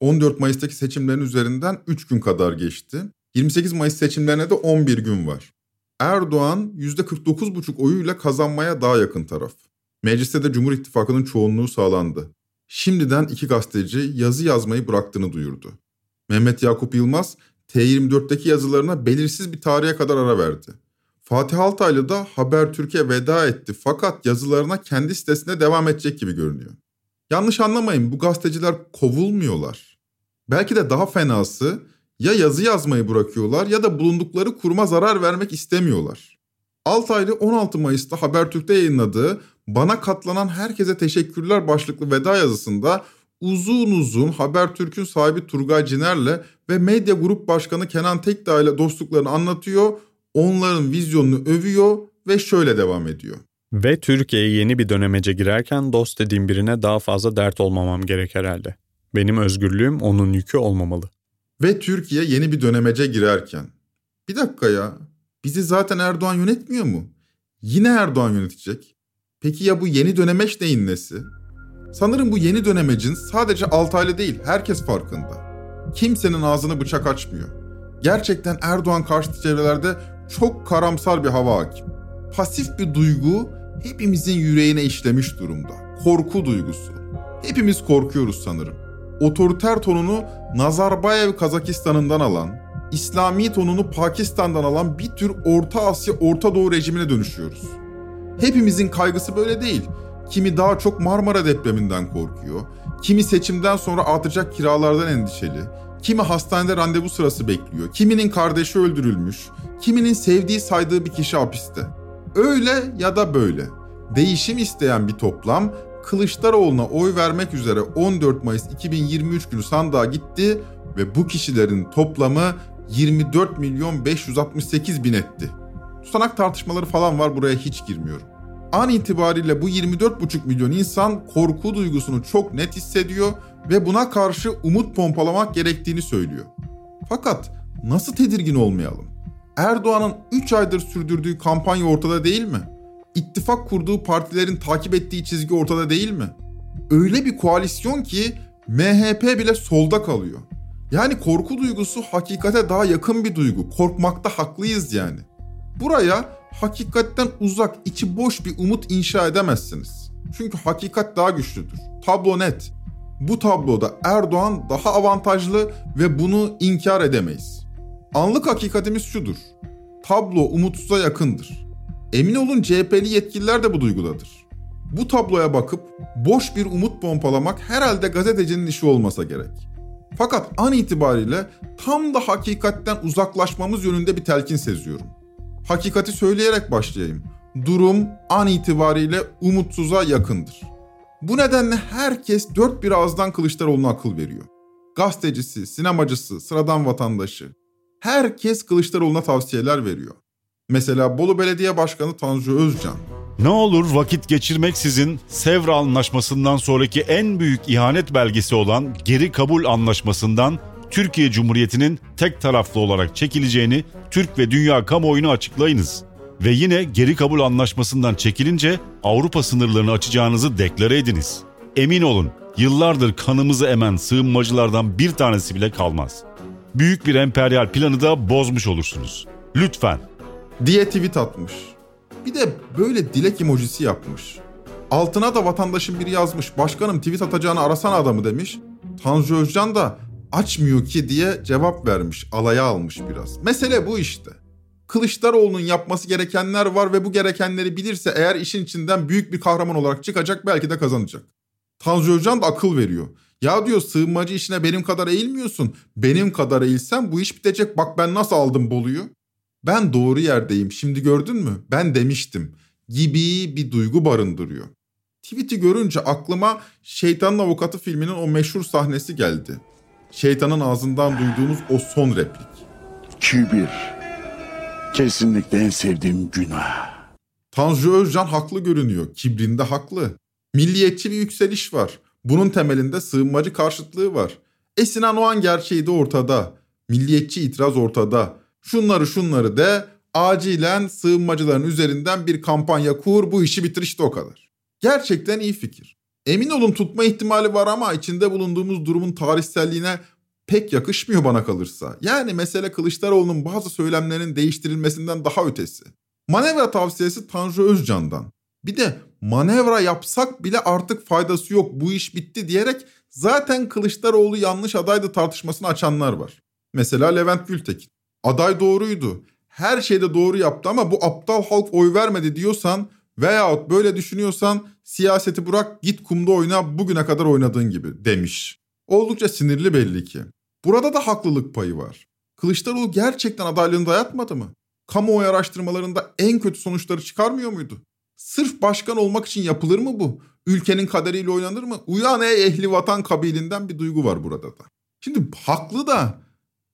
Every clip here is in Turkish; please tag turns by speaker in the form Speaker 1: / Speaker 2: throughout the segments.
Speaker 1: 14 Mayıs'taki seçimlerin üzerinden 3 gün kadar geçti. 28 Mayıs seçimlerine de 11 gün var. Erdoğan %49,5 oyuyla kazanmaya daha yakın taraf. Mecliste de Cumhur İttifakı'nın çoğunluğu sağlandı. Şimdiden iki gazeteci yazı yazmayı bıraktığını duyurdu. Mehmet Yakup Yılmaz T24'teki yazılarına belirsiz bir tarihe kadar ara verdi. Fatih Altaylı da Haber Türkiye veda etti fakat yazılarına kendi sitesinde devam edecek gibi görünüyor. Yanlış anlamayın bu gazeteciler kovulmuyorlar. Belki de daha fenası ya yazı yazmayı bırakıyorlar ya da bulundukları kuruma zarar vermek istemiyorlar. Altaylı 16 Mayıs'ta Habertürk'te yayınladığı Bana katlanan herkese teşekkürler başlıklı veda yazısında uzun uzun Habertürk'ün sahibi Turgay Ciner'le ve medya grup başkanı Kenan Tekdağ ile dostluklarını anlatıyor, onların vizyonunu övüyor ve şöyle devam ediyor.
Speaker 2: Ve Türkiye'ye yeni bir dönemece girerken dost dediğim birine daha fazla dert olmamam gerek herhalde. Benim özgürlüğüm onun yükü olmamalı.
Speaker 1: Ve Türkiye yeni bir dönemece girerken. Bir dakika ya. Bizi zaten Erdoğan yönetmiyor mu? Yine Erdoğan yönetecek. Peki ya bu yeni dönemeç neyin nesi? Sanırım bu yeni dönemecin sadece Altaylı değil herkes farkında. Kimsenin ağzını bıçak açmıyor. Gerçekten Erdoğan karşıtı çevrelerde çok karamsar bir hava hakim. Pasif bir duygu hepimizin yüreğine işlemiş durumda. Korku duygusu. Hepimiz korkuyoruz sanırım. Otoriter tonunu Nazarbayev Kazakistan'ından alan, İslami tonunu Pakistan'dan alan bir tür Orta Asya, Orta Doğu rejimine dönüşüyoruz. Hepimizin kaygısı böyle değil. Kimi daha çok Marmara depreminden korkuyor, kimi seçimden sonra artacak kiralardan endişeli, kimi hastanede randevu sırası bekliyor, kiminin kardeşi öldürülmüş, kiminin sevdiği saydığı bir kişi hapiste. Öyle ya da böyle. Değişim isteyen bir toplam Kılıçdaroğlu'na oy vermek üzere 14 Mayıs 2023 günü sandığa gitti ve bu kişilerin toplamı 24 milyon 568 bin etti. Tutanak tartışmaları falan var buraya hiç girmiyorum. An itibariyle bu 24,5 milyon insan korku duygusunu çok net hissediyor ve buna karşı umut pompalamak gerektiğini söylüyor. Fakat nasıl tedirgin olmayalım? Erdoğan'ın 3 aydır sürdürdüğü kampanya ortada değil mi? İttifak kurduğu partilerin takip ettiği çizgi ortada değil mi? Öyle bir koalisyon ki MHP bile solda kalıyor. Yani korku duygusu hakikate daha yakın bir duygu. Korkmakta haklıyız yani. Buraya hakikatten uzak, içi boş bir umut inşa edemezsiniz. Çünkü hakikat daha güçlüdür. Tablo net. Bu tabloda Erdoğan daha avantajlı ve bunu inkar edemeyiz. Anlık hakikatimiz şudur. Tablo umutsuza yakındır. Emin olun CHP'li yetkililer de bu duygudadır. Bu tabloya bakıp boş bir umut pompalamak herhalde gazetecinin işi olmasa gerek. Fakat an itibariyle tam da hakikatten uzaklaşmamız yönünde bir telkin seziyorum. Hakikati söyleyerek başlayayım. Durum an itibariyle umutsuza yakındır. Bu nedenle herkes dört bir ağızdan Kılıçdaroğlu'na akıl veriyor. Gazetecisi, sinemacısı, sıradan vatandaşı. Herkes Kılıçdaroğlu'na tavsiyeler veriyor. Mesela Bolu Belediye Başkanı Tanju Özcan.
Speaker 3: Ne olur vakit geçirmeksizin Sevr Anlaşması'ndan sonraki en büyük ihanet belgesi olan geri kabul anlaşmasından Türkiye Cumhuriyeti'nin tek taraflı olarak çekileceğini Türk ve dünya kamuoyuna açıklayınız. Ve yine geri kabul anlaşmasından çekilince Avrupa sınırlarını açacağınızı deklare ediniz. Emin olun yıllardır kanımızı emen sığınmacılardan bir tanesi bile kalmaz. Büyük bir emperyal planı da bozmuş olursunuz. Lütfen.
Speaker 1: Diye tweet atmış. Bir de böyle dilek emojisi yapmış. Altına da vatandaşın biri yazmış. Başkanım tweet atacağını arasana adamı demiş. Tanju Özcan da açmıyor ki diye cevap vermiş. Alaya almış biraz. Mesele bu işte. Kılıçdaroğlu'nun yapması gerekenler var ve bu gerekenleri bilirse eğer işin içinden büyük bir kahraman olarak çıkacak belki de kazanacak. Tanju Özcan da akıl veriyor. Ya diyor sığınmacı işine benim kadar eğilmiyorsun. Benim kadar eğilsem bu iş bitecek. Bak ben nasıl aldım Bolu'yu. Ben doğru yerdeyim. Şimdi gördün mü? Ben demiştim. Gibi bir duygu barındırıyor. Tweet'i görünce aklıma Şeytanın Avukatı filminin o meşhur sahnesi geldi. Şeytanın ağzından duyduğumuz o son replik.
Speaker 4: Kibir. Kesinlikle en sevdiğim günah.
Speaker 1: Tanju Özcan haklı görünüyor. Kibrinde haklı. Milliyetçi bir yükseliş var. Bunun temelinde sığınmacı karşıtlığı var. E Sinan Oğan gerçeği de ortada. Milliyetçi itiraz ortada. Şunları şunları de acilen sığınmacıların üzerinden bir kampanya kur bu işi bitir işte o kadar. Gerçekten iyi fikir. Emin olun tutma ihtimali var ama içinde bulunduğumuz durumun tarihselliğine pek yakışmıyor bana kalırsa. Yani mesele Kılıçdaroğlu'nun bazı söylemlerinin değiştirilmesinden daha ötesi. Manevra tavsiyesi Tanju Özcan'dan. Bir de manevra yapsak bile artık faydası yok bu iş bitti diyerek zaten Kılıçdaroğlu yanlış adaydı tartışmasını açanlar var. Mesela Levent Gültekin. Aday doğruydu. Her şeyde doğru yaptı ama bu aptal halk oy vermedi diyorsan veyahut böyle düşünüyorsan siyaseti bırak git kumda oyna bugüne kadar oynadığın gibi demiş. Oldukça sinirli belli ki. Burada da haklılık payı var. Kılıçdaroğlu gerçekten adaylığını dayatmadı mı? Kamuoyu araştırmalarında en kötü sonuçları çıkarmıyor muydu? Sırf başkan olmak için yapılır mı bu? Ülkenin kaderiyle oynanır mı? Uyan ey ehli vatan kabilinden bir duygu var burada da. Şimdi haklı da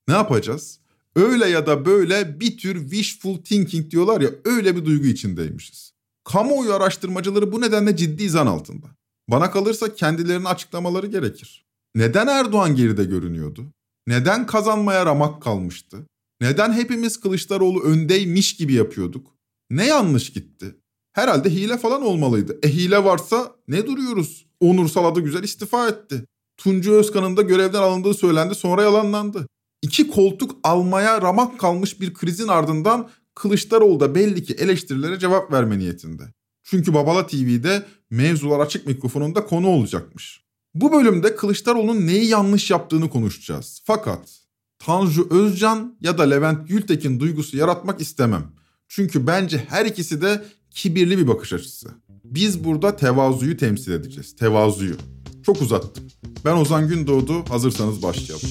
Speaker 1: ne yapacağız? Öyle ya da böyle bir tür wishful thinking diyorlar ya öyle bir duygu içindeymişiz. Kamuoyu araştırmacıları bu nedenle ciddi zan altında. Bana kalırsa kendilerini açıklamaları gerekir. Neden Erdoğan geride görünüyordu? Neden kazanmaya ramak kalmıştı? Neden hepimiz Kılıçdaroğlu öndeymiş gibi yapıyorduk? Ne yanlış gitti? Herhalde hile falan olmalıydı. E hile varsa ne duruyoruz? Onur Saladı güzel istifa etti. Tuncu Özkan'ın da görevden alındığı söylendi sonra yalanlandı. İki koltuk almaya ramak kalmış bir krizin ardından Kılıçdaroğlu da belli ki eleştirilere cevap verme niyetinde. Çünkü Babala TV'de mevzular açık mikrofonunda konu olacakmış. Bu bölümde Kılıçdaroğlu'nun neyi yanlış yaptığını konuşacağız. Fakat Tanju Özcan ya da Levent Gültekin duygusu yaratmak istemem. Çünkü bence her ikisi de kibirli bir bakış açısı. Biz burada tevazuyu temsil edeceğiz. Tevazuyu. Çok uzattım. Ben Ozan Gündoğdu. Hazırsanız başlayalım.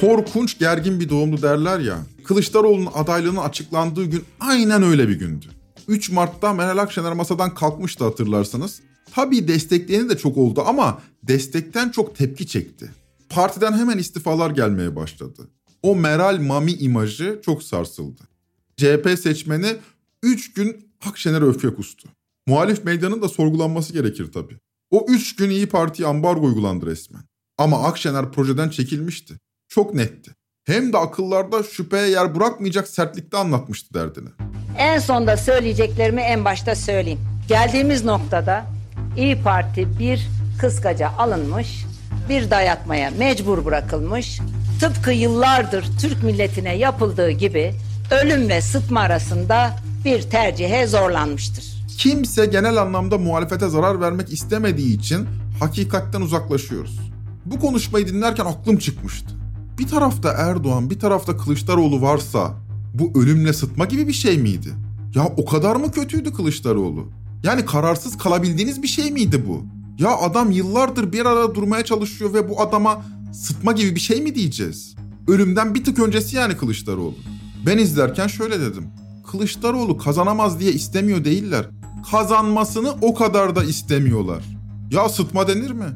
Speaker 1: Korkunç gergin bir doğumlu derler ya. Kılıçdaroğlu'nun adaylığının açıklandığı gün aynen öyle bir gündü. 3 Mart'ta Meral Akşener masadan kalkmıştı hatırlarsanız. Tabii destekleyeni de çok oldu ama destekten çok tepki çekti. Partiden hemen istifalar gelmeye başladı. O Meral Mami imajı çok sarsıldı. CHP seçmeni 3 gün Akşener'e öfke kustu. Muhalif medyanın da sorgulanması gerekir tabii. O 3 gün İyi Parti'ye ambargo uygulandı resmen. Ama Akşener projeden çekilmişti. Çok netti. Hem de akıllarda şüpheye yer bırakmayacak sertlikte anlatmıştı derdini.
Speaker 5: En sonda söyleyeceklerimi en başta söyleyeyim. Geldiğimiz noktada İyi Parti bir kıskaca alınmış, bir dayatmaya mecbur bırakılmış, tıpkı yıllardır Türk milletine yapıldığı gibi ölüm ve sıtma arasında bir tercihe zorlanmıştır.
Speaker 1: Kimse genel anlamda muhalefete zarar vermek istemediği için hakikatten uzaklaşıyoruz. Bu konuşmayı dinlerken aklım çıkmıştı. Bir tarafta Erdoğan, bir tarafta Kılıçdaroğlu varsa bu ölümle sıtma gibi bir şey miydi? Ya o kadar mı kötüydü Kılıçdaroğlu? Yani kararsız kalabildiğiniz bir şey miydi bu? Ya adam yıllardır bir arada durmaya çalışıyor ve bu adama sıtma gibi bir şey mi diyeceğiz? Ölümden bir tık öncesi yani Kılıçdaroğlu. Ben izlerken şöyle dedim. Kılıçdaroğlu kazanamaz diye istemiyor değiller. Kazanmasını o kadar da istemiyorlar. Ya sıtma denir mi?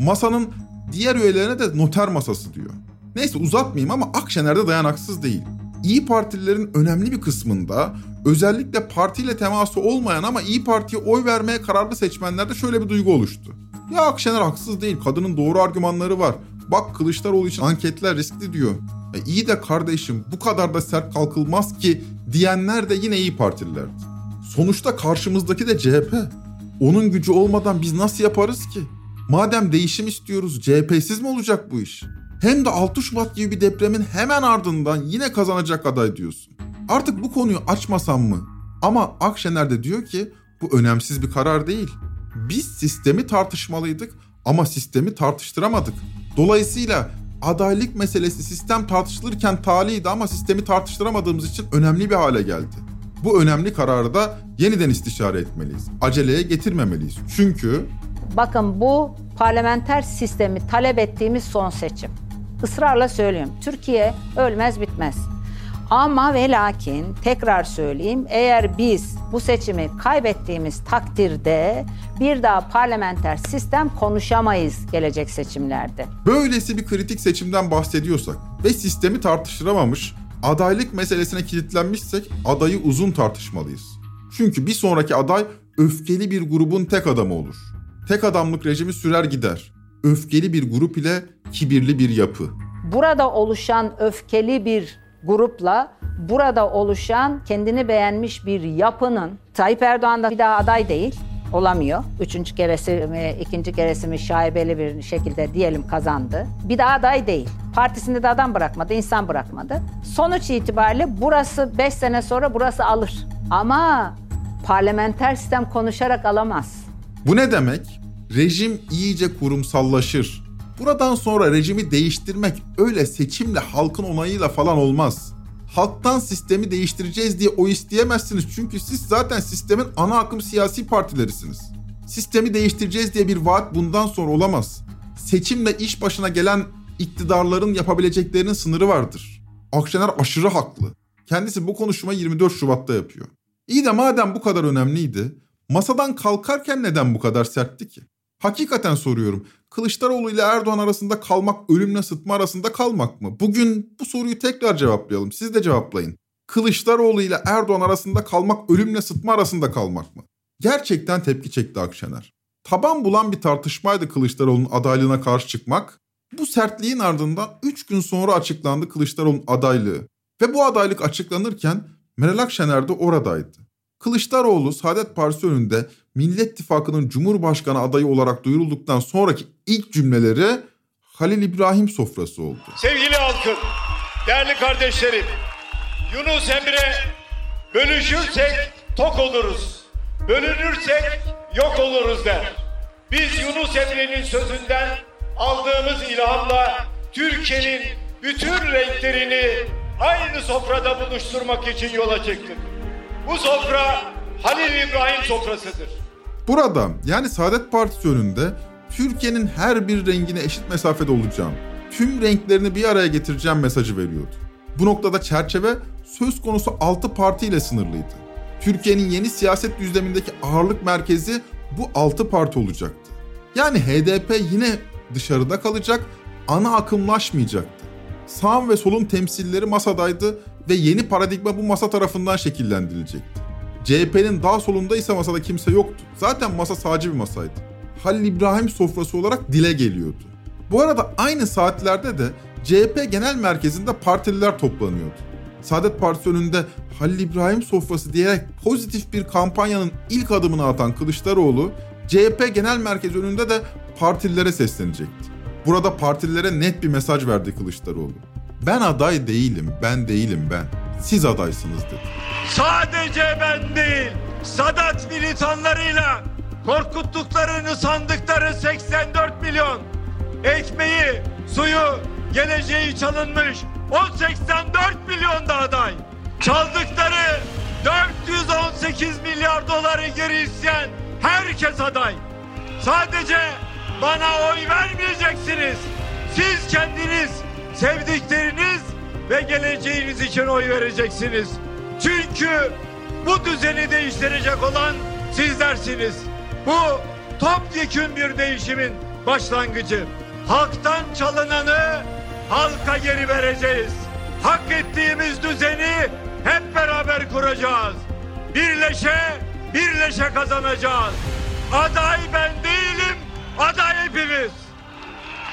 Speaker 1: Masanın diğer üyelerine de noter masası diyor. Neyse uzatmayayım ama Akşener dayanaksız değil. İyi Partililerin önemli bir kısmında özellikle partiyle teması olmayan ama İyi Parti'ye oy vermeye kararlı seçmenlerde şöyle bir duygu oluştu. Ya Akşener haksız değil, kadının doğru argümanları var. Bak Kılıçdaroğlu için anketler riskli diyor. E iyi de kardeşim bu kadar da sert kalkılmaz ki diyenler de yine İyi Partililerdi. Sonuçta karşımızdaki de CHP. Onun gücü olmadan biz nasıl yaparız ki? Madem değişim istiyoruz CHP'siz mi olacak bu iş? Hem de 6 Şubat gibi bir depremin hemen ardından yine kazanacak aday diyorsun. Artık bu konuyu açmasam mı? Ama Akşener de diyor ki bu önemsiz bir karar değil. Biz sistemi tartışmalıydık ama sistemi tartıştıramadık. Dolayısıyla adaylık meselesi sistem tartışılırken taliydi ama sistemi tartıştıramadığımız için önemli bir hale geldi. Bu önemli kararı da yeniden istişare etmeliyiz. Aceleye getirmemeliyiz. Çünkü
Speaker 5: Bakın bu parlamenter sistemi talep ettiğimiz son seçim. Israrla söylüyorum. Türkiye ölmez bitmez. Ama ve lakin tekrar söyleyeyim eğer biz bu seçimi kaybettiğimiz takdirde bir daha parlamenter sistem konuşamayız gelecek seçimlerde.
Speaker 1: böylesi bir kritik seçimden bahsediyorsak ve sistemi tartıştıramamış, adaylık meselesine kilitlenmişsek adayı uzun tartışmalıyız. Çünkü bir sonraki aday öfkeli bir grubun tek adamı olur. Tek adamlık rejimi sürer gider. Öfkeli bir grup ile kibirli bir yapı.
Speaker 5: Burada oluşan öfkeli bir grupla burada oluşan kendini beğenmiş bir yapının Tayyip Erdoğan da bir daha aday değil olamıyor. Üçüncü keresi mi, ikinci keresi mi şaibeli bir şekilde diyelim kazandı. Bir daha aday değil. Partisinde de adam bırakmadı, insan bırakmadı. Sonuç itibariyle burası 5 sene sonra burası alır. Ama parlamenter sistem konuşarak alamaz.
Speaker 1: Bu ne demek? Rejim iyice kurumsallaşır. Buradan sonra rejimi değiştirmek öyle seçimle halkın onayıyla falan olmaz. Halktan sistemi değiştireceğiz diye o isteyemezsiniz çünkü siz zaten sistemin ana akım siyasi partilerisiniz. Sistemi değiştireceğiz diye bir vaat bundan sonra olamaz. Seçimle iş başına gelen iktidarların yapabileceklerinin sınırı vardır. Akşener aşırı haklı. Kendisi bu konuşmayı 24 Şubat'ta yapıyor. İyi de madem bu kadar önemliydi, masadan kalkarken neden bu kadar sertti ki? Hakikaten soruyorum. Kılıçdaroğlu ile Erdoğan arasında kalmak ölümle sıtma arasında kalmak mı? Bugün bu soruyu tekrar cevaplayalım. Siz de cevaplayın. Kılıçdaroğlu ile Erdoğan arasında kalmak ölümle sıtma arasında kalmak mı? Gerçekten tepki çekti Akşener. Taban bulan bir tartışmaydı Kılıçdaroğlu'nun adaylığına karşı çıkmak. Bu sertliğin ardından 3 gün sonra açıklandı Kılıçdaroğlu'nun adaylığı. Ve bu adaylık açıklanırken Meral Akşener de oradaydı. Kılıçdaroğlu Saadet Partisi önünde Millet İttifakı'nın Cumhurbaşkanı adayı olarak duyurulduktan sonraki ilk cümleleri Halil İbrahim sofrası oldu.
Speaker 6: Sevgili halkım, değerli kardeşlerim, Yunus Emre bölüşürsek tok oluruz, bölünürsek yok oluruz der. Biz Yunus Emre'nin sözünden aldığımız ilhamla Türkiye'nin bütün renklerini aynı sofrada buluşturmak için yola çıktık. Bu sofra Halil İbrahim sofrasıdır.
Speaker 1: Burada yani Saadet Partisi önünde Türkiye'nin her bir rengine eşit mesafede olacağım. Tüm renklerini bir araya getireceğim mesajı veriyordu. Bu noktada çerçeve söz konusu 6 partiyle sınırlıydı. Türkiye'nin yeni siyaset düzlemindeki ağırlık merkezi bu 6 parti olacaktı. Yani HDP yine dışarıda kalacak, ana akımlaşmayacaktı. Sağın ve solun temsilleri masadaydı ve yeni paradigma bu masa tarafından şekillendirilecekti. CHP'nin daha solunda ise masada kimse yoktu. Zaten masa sağcı bir masaydı. Halil İbrahim sofrası olarak dile geliyordu. Bu arada aynı saatlerde de CHP genel merkezinde partililer toplanıyordu. Saadet Partisi önünde Halil İbrahim sofrası diyerek pozitif bir kampanyanın ilk adımını atan Kılıçdaroğlu, CHP genel merkez önünde de partililere seslenecekti. Burada partililere net bir mesaj verdi Kılıçdaroğlu. Ben aday değilim, ben değilim ben. Siz adaysınız dedi.
Speaker 6: Sadece ben değil, Sadat militanlarıyla korkuttuklarını sandıkları 84 milyon ekmeği, suyu, geleceği çalınmış o 84 milyon da aday. Çaldıkları 418 milyar doları geri isteyen herkes aday. Sadece bana oy vermeyeceksiniz. Siz kendiniz, sevdikleriniz ve geleceğiniz için oy vereceksiniz. Çünkü bu düzeni değiştirecek olan sizlersiniz. Bu topyekün bir değişimin başlangıcı. Halktan çalınanı halka geri vereceğiz. Hak ettiğimiz düzeni hep beraber kuracağız. Birleşe, birleşe kazanacağız. Aday ben değilim, aday hepimiz.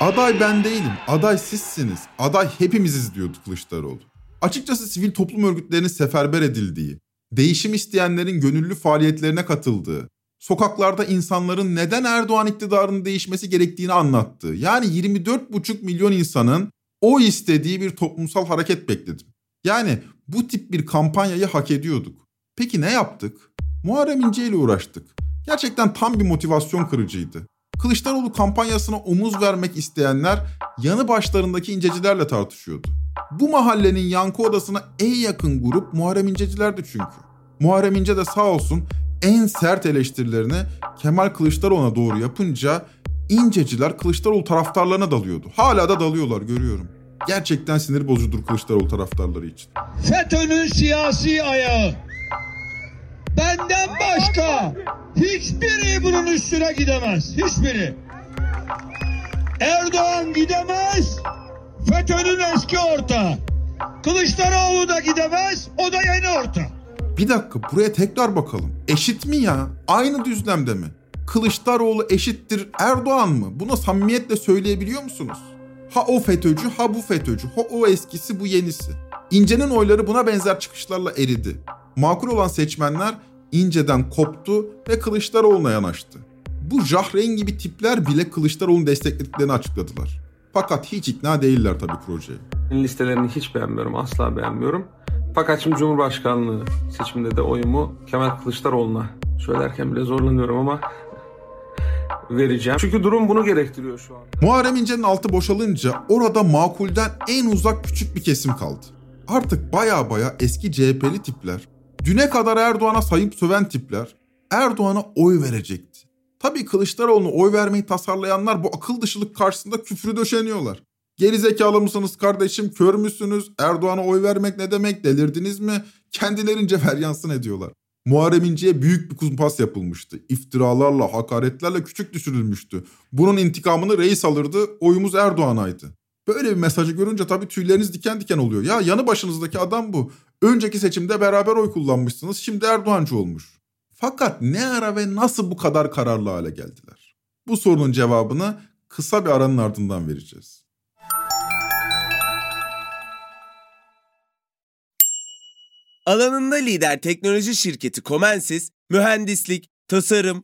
Speaker 1: Aday ben değilim, aday sizsiniz, aday hepimiziz diyordu Kılıçdaroğlu. Açıkçası sivil toplum örgütlerinin seferber edildiği, değişim isteyenlerin gönüllü faaliyetlerine katıldığı, sokaklarda insanların neden Erdoğan iktidarının değişmesi gerektiğini anlattığı, yani 24,5 milyon insanın o istediği bir toplumsal hareket bekledim. Yani bu tip bir kampanyayı hak ediyorduk. Peki ne yaptık? Muharrem İnce ile uğraştık. Gerçekten tam bir motivasyon kırıcıydı. Kılıçdaroğlu kampanyasına omuz vermek isteyenler yanı başlarındaki incecilerle tartışıyordu. Bu mahallenin yankı odasına en yakın grup Muharrem İncecilerdi çünkü. Muharrem İnce de sağ olsun en sert eleştirilerini Kemal Kılıçdaroğlu'na doğru yapınca İnceciler Kılıçdaroğlu taraftarlarına dalıyordu. Hala da dalıyorlar görüyorum. Gerçekten sinir bozucudur Kılıçdaroğlu taraftarları için.
Speaker 7: FETÖ'nün siyasi ayağı. Benden başka hiçbiri bunun üstüne gidemez. Hiçbiri. Erdoğan gidemez. FETÖ'nün eski ortağı. Kılıçdaroğlu da gidemez. O da yeni orta.
Speaker 1: Bir dakika buraya tekrar bakalım. Eşit mi ya? Aynı düzlemde mi? Kılıçdaroğlu eşittir Erdoğan mı? Buna samimiyetle söyleyebiliyor musunuz? Ha o FETÖ'cü ha bu FETÖ'cü. Ha o eskisi bu yenisi. İnce'nin oyları buna benzer çıkışlarla eridi. Makul olan seçmenler İnce'den koptu ve Kılıçdaroğlu'na yanaştı. Bu Jahren gibi tipler bile Kılıçdaroğlu'nu desteklediklerini açıkladılar. Fakat hiç ikna değiller tabii projeye.
Speaker 8: Listelerini hiç beğenmiyorum, asla beğenmiyorum. Fakat şimdi Cumhurbaşkanlığı seçiminde de oyumu Kemal Kılıçdaroğlu'na söylerken bile zorlanıyorum ama vereceğim. Çünkü durum bunu gerektiriyor şu an.
Speaker 1: Muharrem İnce'nin altı boşalınca orada makulden en uzak küçük bir kesim kaldı. Artık baya baya eski CHP'li tipler, düne kadar Erdoğan'a sayıp söven tipler Erdoğan'a oy verecekti. Tabii Kılıçdaroğlu'na oy vermeyi tasarlayanlar bu akıl dışılık karşısında küfrü döşeniyorlar. Geri zekalı mısınız kardeşim, kör müsünüz, Erdoğan'a oy vermek ne demek, delirdiniz mi? Kendilerince feryansın ediyorlar. Muharrem İnce'ye büyük bir kumpas yapılmıştı. İftiralarla, hakaretlerle küçük düşürülmüştü. Bunun intikamını reis alırdı, oyumuz Erdoğan'aydı. Böyle bir mesajı görünce tabii tüyleriniz diken diken oluyor. Ya yanı başınızdaki adam bu. Önceki seçimde beraber oy kullanmışsınız, şimdi Erdoğancı olmuş. Fakat ne ara ve nasıl bu kadar kararlı hale geldiler? Bu sorunun cevabını kısa bir aranın ardından vereceğiz.
Speaker 9: Alanında lider teknoloji şirketi Comensis, mühendislik, tasarım,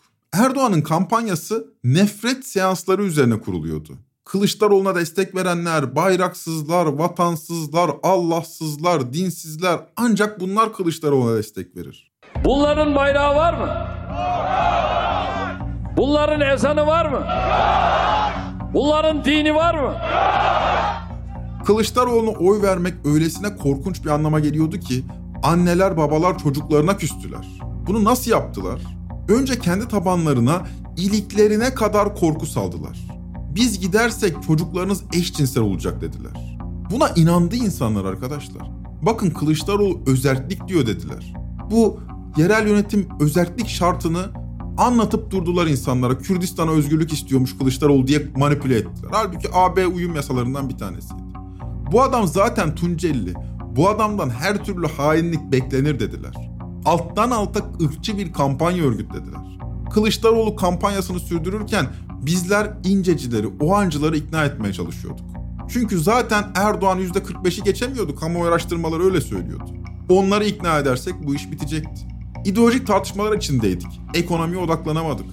Speaker 1: Erdoğan'ın kampanyası nefret seansları üzerine kuruluyordu. Kılıçdaroğlu'na destek verenler, bayraksızlar, vatansızlar, Allahsızlar, dinsizler ancak bunlar Kılıçdaroğlu'na destek verir.
Speaker 10: Bunların bayrağı var mı? Bunların ezanı var mı? Bunların dini var mı?
Speaker 1: Kılıçdaroğlu'na oy vermek öylesine korkunç bir anlama geliyordu ki anneler babalar çocuklarına küstüler. Bunu nasıl yaptılar? Önce kendi tabanlarına iliklerine kadar korku saldılar. Biz gidersek çocuklarınız eşcinsel olacak dediler. Buna inandı insanlar arkadaşlar. Bakın Kılıçdaroğlu özellik diyor dediler. Bu yerel yönetim özellik şartını anlatıp durdular insanlara. Kürdistan'a özgürlük istiyormuş Kılıçdaroğlu diye manipüle ettiler. Halbuki AB uyum yasalarından bir tanesiydi. Bu adam zaten Tuncelli. Bu adamdan her türlü hainlik beklenir dediler. Alttan alta ırkçı bir kampanya örgütlediler. Kılıçdaroğlu kampanyasını sürdürürken bizler incecileri, oğancıları ikna etmeye çalışıyorduk. Çünkü zaten Erdoğan %45'i geçemiyordu. Kamuoyu araştırmaları öyle söylüyordu. Onları ikna edersek bu iş bitecekti. İdeolojik tartışmalar içindeydik. Ekonomiye odaklanamadık.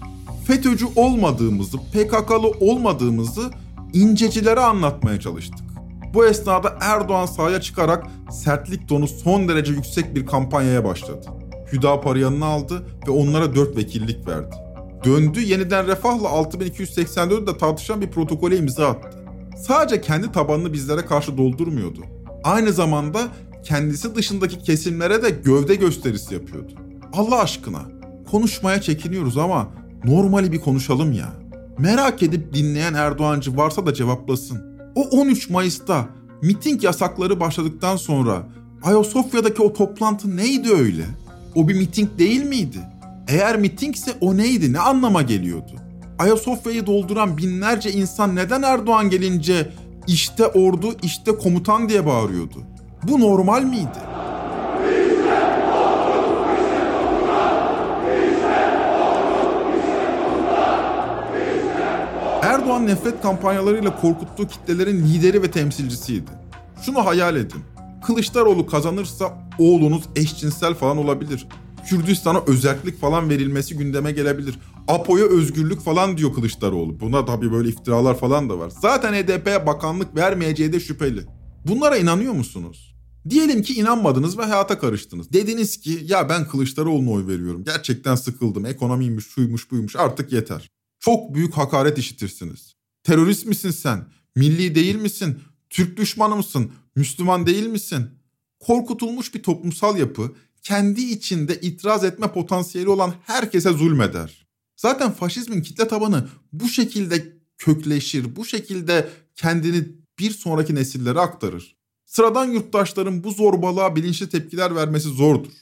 Speaker 1: FETÖ'cü olmadığımızı, PKK'lı olmadığımızı incecilere anlatmaya çalıştık. Bu esnada Erdoğan sahaya çıkarak sertlik tonu son derece yüksek bir kampanyaya başladı. Hüdapar'ı yanına aldı ve onlara dört vekillik verdi. Döndü yeniden refahla 6284'de tartışan bir protokole imza attı. Sadece kendi tabanını bizlere karşı doldurmuyordu. Aynı zamanda kendisi dışındaki kesimlere de gövde gösterisi yapıyordu. Allah aşkına konuşmaya çekiniyoruz ama normali bir konuşalım ya. Merak edip dinleyen Erdoğancı varsa da cevaplasın. O 13 Mayıs'ta miting yasakları başladıktan sonra Ayasofya'daki o toplantı neydi öyle? O bir miting değil miydi? Eğer mitingse o neydi? Ne anlama geliyordu? Ayasofya'yı dolduran binlerce insan neden Erdoğan gelince işte ordu, işte komutan diye bağırıyordu? Bu normal miydi? Erdoğan nefret kampanyalarıyla korkuttuğu kitlelerin lideri ve temsilcisiydi. Şunu hayal edin. Kılıçdaroğlu kazanırsa oğlunuz eşcinsel falan olabilir. Kürdistan'a özellik falan verilmesi gündeme gelebilir. Apo'ya özgürlük falan diyor Kılıçdaroğlu. Buna tabii böyle iftiralar falan da var. Zaten HDP'ye bakanlık vermeyeceği de şüpheli. Bunlara inanıyor musunuz? Diyelim ki inanmadınız ve hayata karıştınız. Dediniz ki ya ben Kılıçdaroğlu'na oy veriyorum. Gerçekten sıkıldım. Ekonomiymiş, şuymuş, buymuş artık yeter. Çok büyük hakaret işitirsiniz. Terörist misin sen? Milli değil misin? Türk düşmanı mısın? Müslüman değil misin? Korkutulmuş bir toplumsal yapı kendi içinde itiraz etme potansiyeli olan herkese zulmeder. Zaten faşizmin kitle tabanı bu şekilde kökleşir, bu şekilde kendini bir sonraki nesillere aktarır. Sıradan yurttaşların bu zorbalığa bilinçli tepkiler vermesi zordur.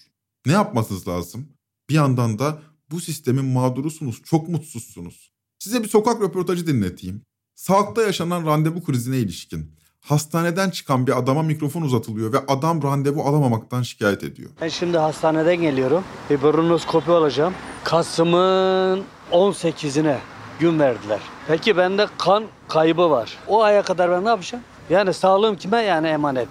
Speaker 1: Ne yapmasınız lazım? Bir yandan da bu sistemin mağdurusunuz, çok mutsuzsunuz. Size bir sokak röportajı dinleteyim. Sağlıkta yaşanan randevu krizine ilişkin. Hastaneden çıkan bir adama mikrofon uzatılıyor ve adam randevu alamamaktan şikayet ediyor.
Speaker 11: Ben şimdi hastaneden geliyorum. Bir bronkoskopi olacağım. Kasım'ın 18'ine gün verdiler. Peki bende kan kaybı var. O aya kadar ben ne yapacağım? Yani sağlığım kime yani emanet?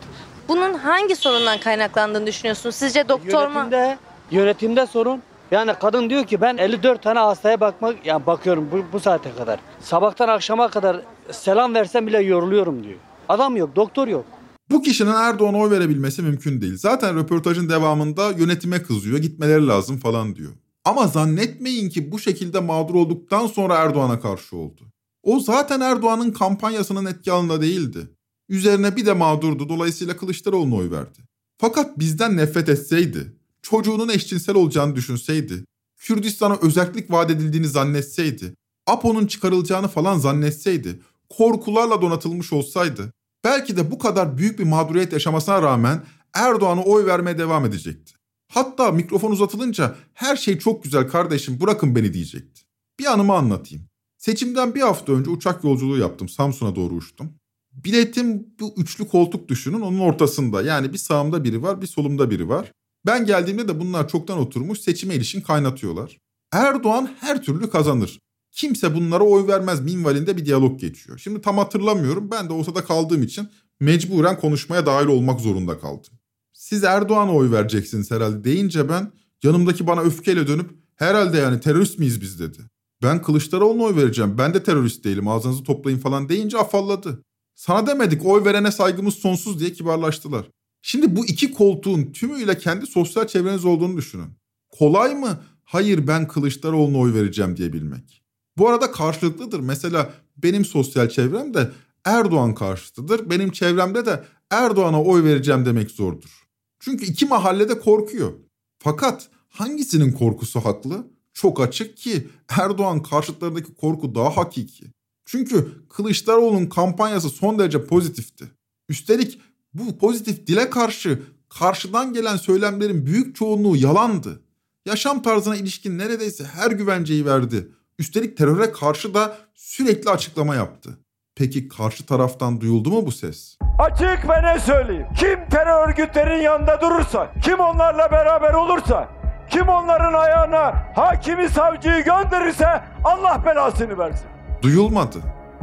Speaker 12: Bunun hangi sorundan kaynaklandığını düşünüyorsunuz? Sizce doktor mu?
Speaker 11: Yönetimde, yönetimde sorun. Yani kadın diyor ki ben 54 tane hastaya bakmak yani bakıyorum bu, bu saate kadar. Sabahtan akşama kadar selam versem bile yoruluyorum diyor. Adam yok, doktor yok.
Speaker 1: Bu kişinin Erdoğan'a oy verebilmesi mümkün değil. Zaten röportajın devamında yönetime kızıyor, gitmeleri lazım falan diyor. Ama zannetmeyin ki bu şekilde mağdur olduktan sonra Erdoğan'a karşı oldu. O zaten Erdoğan'ın kampanyasının etki alanında değildi. Üzerine bir de mağdurdu dolayısıyla Kılıçdaroğlu'na oy verdi. Fakat bizden nefret etseydi, çocuğunun eşcinsel olacağını düşünseydi, Kürdistan'a özellik vaat edildiğini zannetseydi, APO'nun çıkarılacağını falan zannetseydi, korkularla donatılmış olsaydı, belki de bu kadar büyük bir mağduriyet yaşamasına rağmen Erdoğan'a oy vermeye devam edecekti. Hatta mikrofon uzatılınca her şey çok güzel kardeşim bırakın beni diyecekti. Bir anımı anlatayım. Seçimden bir hafta önce uçak yolculuğu yaptım. Samsun'a doğru uçtum. Biletim bu üçlü koltuk düşünün onun ortasında. Yani bir sağımda biri var bir solumda biri var. Ben geldiğimde de bunlar çoktan oturmuş seçime ilişkin kaynatıyorlar. Erdoğan her türlü kazanır. Kimse bunlara oy vermez minvalinde bir diyalog geçiyor. Şimdi tam hatırlamıyorum ben de ortada kaldığım için mecburen konuşmaya dahil olmak zorunda kaldım. Siz Erdoğan'a oy vereceksiniz herhalde deyince ben yanımdaki bana öfkeyle dönüp herhalde yani terörist miyiz biz dedi. Ben Kılıçdaroğlu'na oy vereceğim ben de terörist değilim ağzınızı toplayın falan deyince afalladı. Sana demedik oy verene saygımız sonsuz diye kibarlaştılar. Şimdi bu iki koltuğun tümüyle kendi sosyal çevreniz olduğunu düşünün. Kolay mı? Hayır ben Kılıçdaroğlu'na oy vereceğim diyebilmek. Bu arada karşılıklıdır. Mesela benim sosyal çevrem de Erdoğan karşıtıdır. Benim çevremde de Erdoğan'a oy vereceğim demek zordur. Çünkü iki mahallede korkuyor. Fakat hangisinin korkusu haklı? Çok açık ki Erdoğan karşıtlarındaki korku daha hakiki. Çünkü Kılıçdaroğlu'nun kampanyası son derece pozitifti. Üstelik bu pozitif dile karşı karşıdan gelen söylemlerin büyük çoğunluğu yalandı. Yaşam tarzına ilişkin neredeyse her güvenceyi verdi. Üstelik teröre karşı da sürekli açıklama yaptı. Peki karşı taraftan duyuldu mu bu ses?
Speaker 6: Açık ve ne söyleyeyim? Kim terör örgütlerin yanında durursa, kim onlarla beraber olursa, kim onların ayağına hakimi savcıyı gönderirse Allah belasını versin.
Speaker 1: Duyulmadı.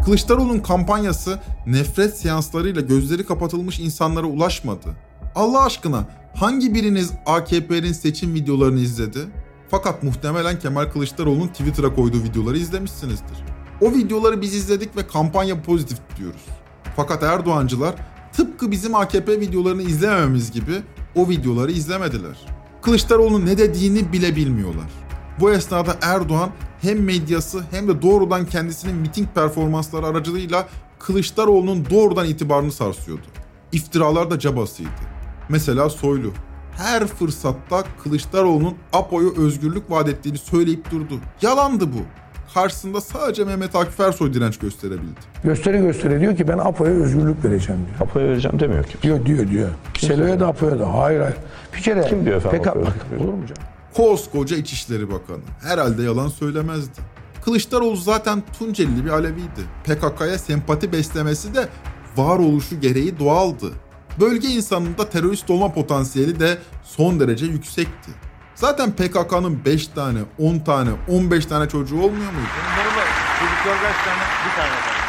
Speaker 1: Kılıçdaroğlu'nun kampanyası nefret seanslarıyla gözleri kapatılmış insanlara ulaşmadı. Allah aşkına hangi biriniz AKP'nin seçim videolarını izledi? Fakat muhtemelen Kemal Kılıçdaroğlu'nun Twitter'a koyduğu videoları izlemişsinizdir. O videoları biz izledik ve kampanya pozitif diyoruz. Fakat Erdoğancılar tıpkı bizim AKP videolarını izlemememiz gibi o videoları izlemediler. Kılıçdaroğlu'nun ne dediğini bile bilmiyorlar. Bu esnada Erdoğan hem medyası hem de doğrudan kendisinin miting performansları aracılığıyla Kılıçdaroğlu'nun doğrudan itibarını sarsıyordu. İftiralar da cabasıydı. Mesela Soylu her fırsatta Kılıçdaroğlu'nun APO'ya özgürlük vaat ettiğini söyleyip durdu. Yalandı bu. karşısında sadece Mehmet Akif Ersoy direnç gösterebildi.
Speaker 13: Gösteri gösteri diyor ki ben APO'ya özgürlük vereceğim diyor.
Speaker 14: APO'ya vereceğim demiyor ki.
Speaker 13: Diyor diyor diyor. Selo'ya da APO'ya da. Hayır hayır. Bir kere
Speaker 14: Kim diyor efendim
Speaker 13: bak,
Speaker 14: özgürlük
Speaker 13: olur mu canım?
Speaker 1: Koskoca İçişleri Bakanı. Herhalde yalan söylemezdi. Kılıçdaroğlu zaten Tunceli'li bir Aleviydi. PKK'ya sempati beslemesi de varoluşu gereği doğaldı. Bölge insanında terörist olma potansiyeli de son derece yüksekti. Zaten PKK'nın 5 tane, 10 tane, 15 tane çocuğu olmuyor muydu?
Speaker 15: Çocuklar kaç tane? Bir tane var.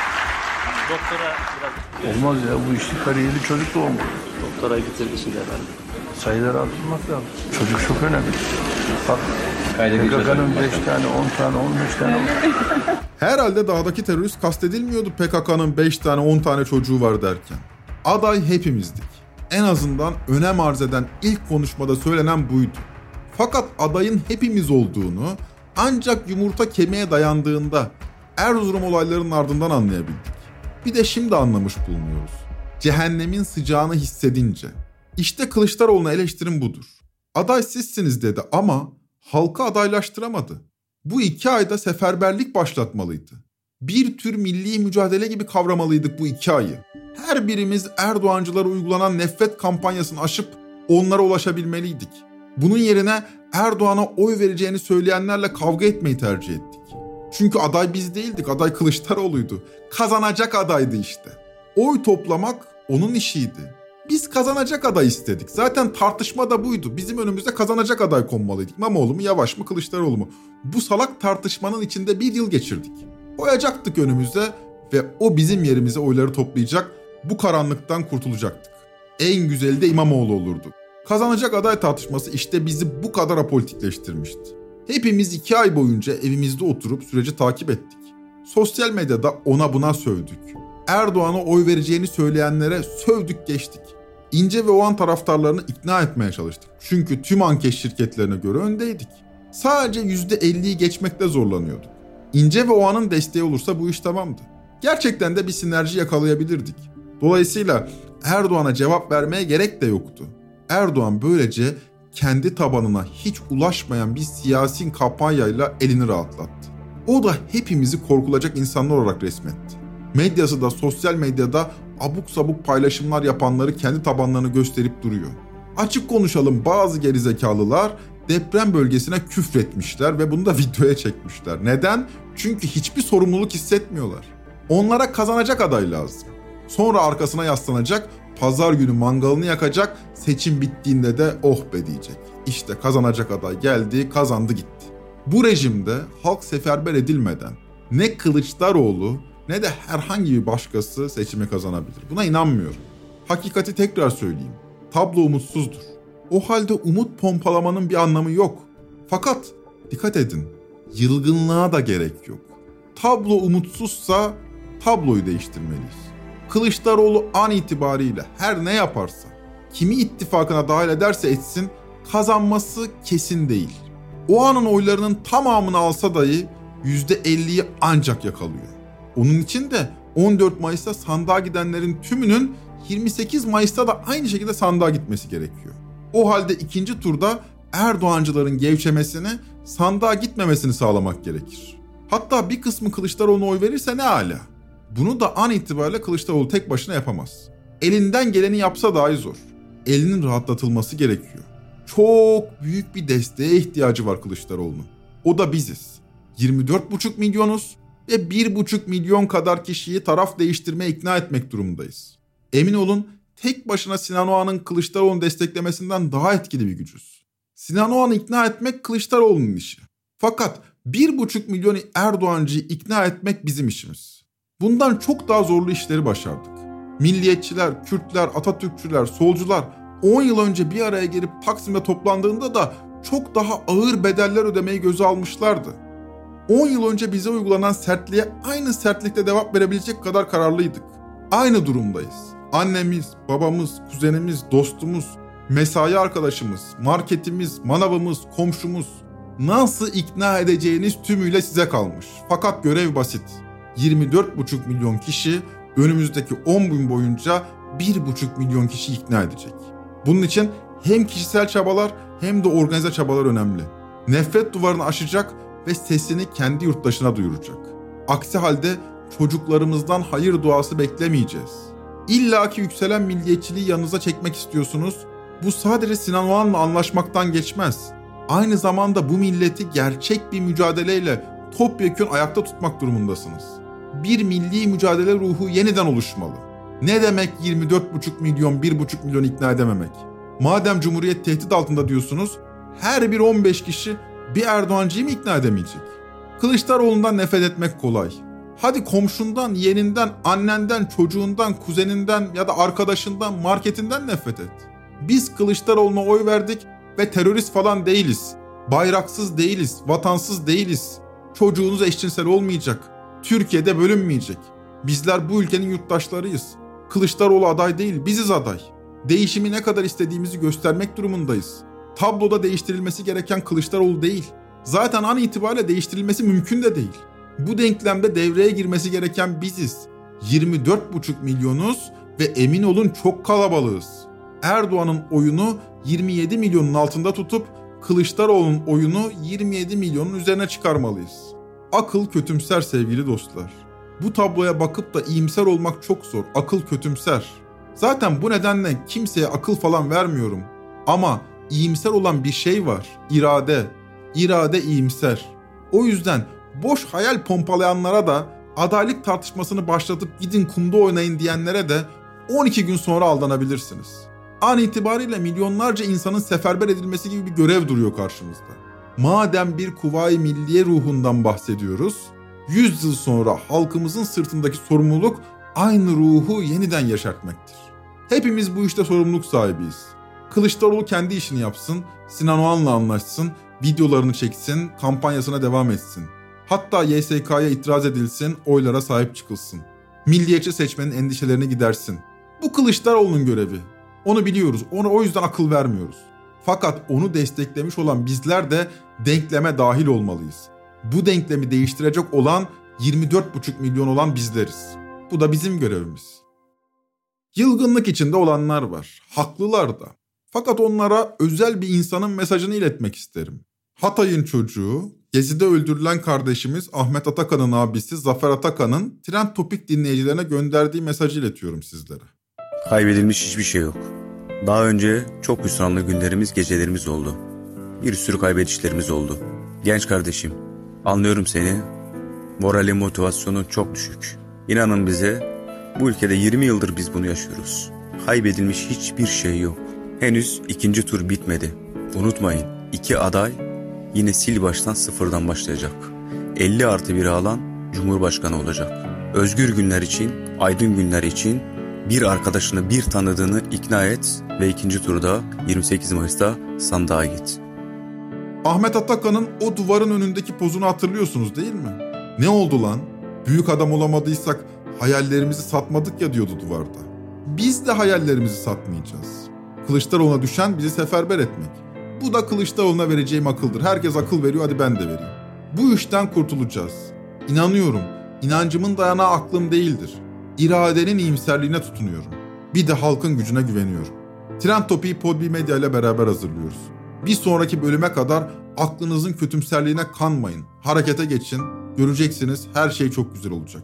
Speaker 15: Doktora biraz...
Speaker 13: Olmaz ya bu işte kariyerli çocuk doğumu.
Speaker 15: Doktora getirdi şimdi efendim.
Speaker 13: Sayıları arttırmak lazım. Çocuk çok önemli. Bak PKK'nın 5 tane, 10 tane, 15 tane
Speaker 1: Herhalde dağdaki terörist kastedilmiyordu PKK'nın 5 tane 10 tane çocuğu var derken. Aday hepimizdik. En azından önem arz eden ilk konuşmada söylenen buydu. Fakat adayın hepimiz olduğunu ancak yumurta kemiğe dayandığında Erzurum olaylarının ardından anlayabildik. Bir de şimdi anlamış bulunuyoruz. Cehennemin sıcağını hissedince. İşte Kılıçdaroğlu'na eleştirim budur. Aday sizsiniz dedi ama halka adaylaştıramadı. Bu iki ayda seferberlik başlatmalıydı. Bir tür milli mücadele gibi kavramalıydık bu iki ayı. Her birimiz Erdoğancılara uygulanan nefret kampanyasını aşıp onlara ulaşabilmeliydik. Bunun yerine Erdoğan'a oy vereceğini söyleyenlerle kavga etmeyi tercih ettik. Çünkü aday biz değildik, aday Kılıçdaroğlu'ydu. Kazanacak adaydı işte. Oy toplamak onun işiydi. Biz kazanacak aday istedik. Zaten tartışma da buydu. Bizim önümüzde kazanacak aday konmalıydı. İmamoğlu mu, Yavaş mı, Kılıçdaroğlu mu? Bu salak tartışmanın içinde bir yıl geçirdik. Koyacaktık önümüze ve o bizim yerimize oyları toplayacak, bu karanlıktan kurtulacaktık. En güzeli de İmamoğlu olurdu. Kazanacak aday tartışması işte bizi bu kadar apolitikleştirmişti. Hepimiz iki ay boyunca evimizde oturup süreci takip ettik. Sosyal medyada ona buna sövdük. Erdoğan'a oy vereceğini söyleyenlere sövdük geçtik. İnce ve Oğan taraftarlarını ikna etmeye çalıştık. Çünkü tüm anket şirketlerine göre öndeydik. Sadece %50'yi geçmekte zorlanıyorduk. İnce ve Oğan'ın desteği olursa bu iş tamamdı. Gerçekten de bir sinerji yakalayabilirdik. Dolayısıyla Erdoğan'a cevap vermeye gerek de yoktu. Erdoğan böylece kendi tabanına hiç ulaşmayan bir siyasi kampanyayla elini rahatlattı. O da hepimizi korkulacak insanlar olarak resmetti. Medyası da sosyal medyada abuk sabuk paylaşımlar yapanları kendi tabanlarını gösterip duruyor. Açık konuşalım bazı gerizekalılar deprem bölgesine küfretmişler ve bunu da videoya çekmişler. Neden? Çünkü hiçbir sorumluluk hissetmiyorlar. Onlara kazanacak aday lazım. Sonra arkasına yaslanacak, pazar günü mangalını yakacak, seçim bittiğinde de oh be diyecek. İşte kazanacak aday geldi, kazandı gitti. Bu rejimde halk seferber edilmeden ne Kılıçdaroğlu ne de herhangi bir başkası seçimi kazanabilir. Buna inanmıyorum. Hakikati tekrar söyleyeyim. Tablo umutsuzdur. O halde umut pompalamanın bir anlamı yok. Fakat dikkat edin, yılgınlığa da gerek yok. Tablo umutsuzsa tabloyu değiştirmeliyiz. Kılıçdaroğlu an itibariyle her ne yaparsa, kimi ittifakına dahil ederse etsin kazanması kesin değil. O anın oylarının tamamını alsa dahi %50'yi ancak yakalıyor. Onun için de 14 Mayıs'ta sandığa gidenlerin tümünün 28 Mayıs'ta da aynı şekilde sandığa gitmesi gerekiyor. O halde ikinci turda Erdoğancıların gevşemesini, sandığa gitmemesini sağlamak gerekir. Hatta bir kısmı Kılıçdaroğlu'na oy verirse ne ala. Bunu da an itibariyle Kılıçdaroğlu tek başına yapamaz. Elinden geleni yapsa dahi zor. Elinin rahatlatılması gerekiyor. Çok büyük bir desteğe ihtiyacı var Kılıçdaroğlu'nun. O da biziz. 24,5 milyonuz ve 1,5 milyon kadar kişiyi taraf değiştirmeye ikna etmek durumundayız. Emin olun tek başına Sinan Oğan'ın Kılıçdaroğlu'nu desteklemesinden daha etkili bir gücüz. Sinan Oğan'ı ikna etmek Kılıçdaroğlu'nun işi. Fakat 1,5 milyon Erdoğancıyı ikna etmek bizim işimiz. Bundan çok daha zorlu işleri başardık. Milliyetçiler, Kürtler, Atatürkçüler, solcular 10 yıl önce bir araya gelip Taksim'de toplandığında da çok daha ağır bedeller ödemeyi göze almışlardı. 10 yıl önce bize uygulanan sertliğe aynı sertlikte cevap verebilecek kadar kararlıydık. Aynı durumdayız. Annemiz, babamız, kuzenimiz, dostumuz, mesai arkadaşımız, marketimiz, manavımız, komşumuz nasıl ikna edeceğiniz tümüyle size kalmış. Fakat görev basit. 24,5 milyon kişi önümüzdeki 10 gün boyunca 1,5 milyon kişi ikna edecek. Bunun için hem kişisel çabalar hem de organize çabalar önemli. Nefret duvarını aşacak, ve sesini kendi yurttaşına duyuracak. Aksi halde çocuklarımızdan hayır duası beklemeyeceğiz. İlla ki yükselen milliyetçiliği yanınıza çekmek istiyorsunuz. Bu sadece Sinan Oğan'la anlaşmaktan geçmez. Aynı zamanda bu milleti gerçek bir mücadeleyle topyekun ayakta tutmak durumundasınız. Bir milli mücadele ruhu yeniden oluşmalı. Ne demek 24,5 milyon, 1,5 milyon ikna edememek? Madem Cumhuriyet tehdit altında diyorsunuz, her bir 15 kişi bir Erdoğancıyı mı ikna edemeyecek? Kılıçdaroğlu'ndan nefret etmek kolay. Hadi komşundan, yeğeninden, annenden, çocuğundan, kuzeninden ya da arkadaşından, marketinden nefret et. Biz Kılıçdaroğlu'na oy verdik ve terörist falan değiliz. Bayraksız değiliz, vatansız değiliz. Çocuğunuz eşcinsel olmayacak. Türkiye'de bölünmeyecek. Bizler bu ülkenin yurttaşlarıyız. Kılıçdaroğlu aday değil, biziz aday. Değişimi ne kadar istediğimizi göstermek durumundayız. Tabloda değiştirilmesi gereken Kılıçdaroğlu değil. Zaten an itibariyle değiştirilmesi mümkün de değil. Bu denklemde devreye girmesi gereken biziz. 24,5 milyonuz ve emin olun çok kalabalığız. Erdoğan'ın oyunu 27 milyonun altında tutup Kılıçdaroğlu'nun oyunu 27 milyonun üzerine çıkarmalıyız. Akıl kötümser sevgili dostlar. Bu tabloya bakıp da iyimser olmak çok zor. Akıl kötümser. Zaten bu nedenle kimseye akıl falan vermiyorum. Ama iyimser olan bir şey var. İrade. İrade iyimser. O yüzden boş hayal pompalayanlara da adaylık tartışmasını başlatıp gidin kumda oynayın diyenlere de 12 gün sonra aldanabilirsiniz. An itibariyle milyonlarca insanın seferber edilmesi gibi bir görev duruyor karşımızda. Madem bir kuvayi milliye ruhundan bahsediyoruz, 100 yıl sonra halkımızın sırtındaki sorumluluk aynı ruhu yeniden yaşartmaktır. Hepimiz bu işte sorumluluk sahibiyiz. Kılıçdaroğlu kendi işini yapsın, Sinan Oğan'la anlaşsın, videolarını çeksin, kampanyasına devam etsin. Hatta YSK'ya itiraz edilsin, oylara sahip çıkılsın. Milliyetçi seçmenin endişelerini gidersin. Bu Kılıçdaroğlu'nun görevi. Onu biliyoruz, ona o yüzden akıl vermiyoruz. Fakat onu desteklemiş olan bizler de denkleme dahil olmalıyız. Bu denklemi değiştirecek olan 24,5 milyon olan bizleriz. Bu da bizim görevimiz. Yılgınlık içinde olanlar var. Haklılar da. Fakat onlara özel bir insanın mesajını iletmek isterim. Hatay'ın çocuğu, Gezi'de öldürülen kardeşimiz Ahmet Atakan'ın abisi Zafer Atakan'ın Trend Topik dinleyicilerine gönderdiği mesajı iletiyorum sizlere.
Speaker 14: Kaybedilmiş hiçbir şey yok. Daha önce çok hüsranlı günlerimiz, gecelerimiz oldu. Bir sürü kaybedişlerimiz oldu. Genç kardeşim, anlıyorum seni. Morali motivasyonun çok düşük. İnanın bize, bu ülkede 20 yıldır biz bunu yaşıyoruz. Kaybedilmiş hiçbir şey yok. Henüz ikinci tur bitmedi. Unutmayın, iki aday yine sil baştan sıfırdan başlayacak. 50 artı bir alan Cumhurbaşkanı olacak. Özgür günler için, aydın günler için bir arkadaşını bir tanıdığını ikna et ve ikinci turda 28 Mayıs'ta sandığa git.
Speaker 1: Ahmet Atakan'ın o duvarın önündeki pozunu hatırlıyorsunuz değil mi? Ne oldu lan? Büyük adam olamadıysak hayallerimizi satmadık ya diyordu duvarda. Biz de hayallerimizi satmayacağız. Kılıçdaroğlu'na düşen bizi seferber etmek. Bu da Kılıçdaroğlu'na vereceğim akıldır. Herkes akıl veriyor hadi ben de vereyim. Bu işten kurtulacağız. İnanıyorum. İnancımın dayanağı aklım değildir. İradenin iyimserliğine tutunuyorum. Bir de halkın gücüne güveniyorum. Trend Topi'yi Podbi Medya ile beraber hazırlıyoruz. Bir sonraki bölüme kadar aklınızın kötümserliğine kanmayın. Harekete geçin. Göreceksiniz her şey çok güzel olacak.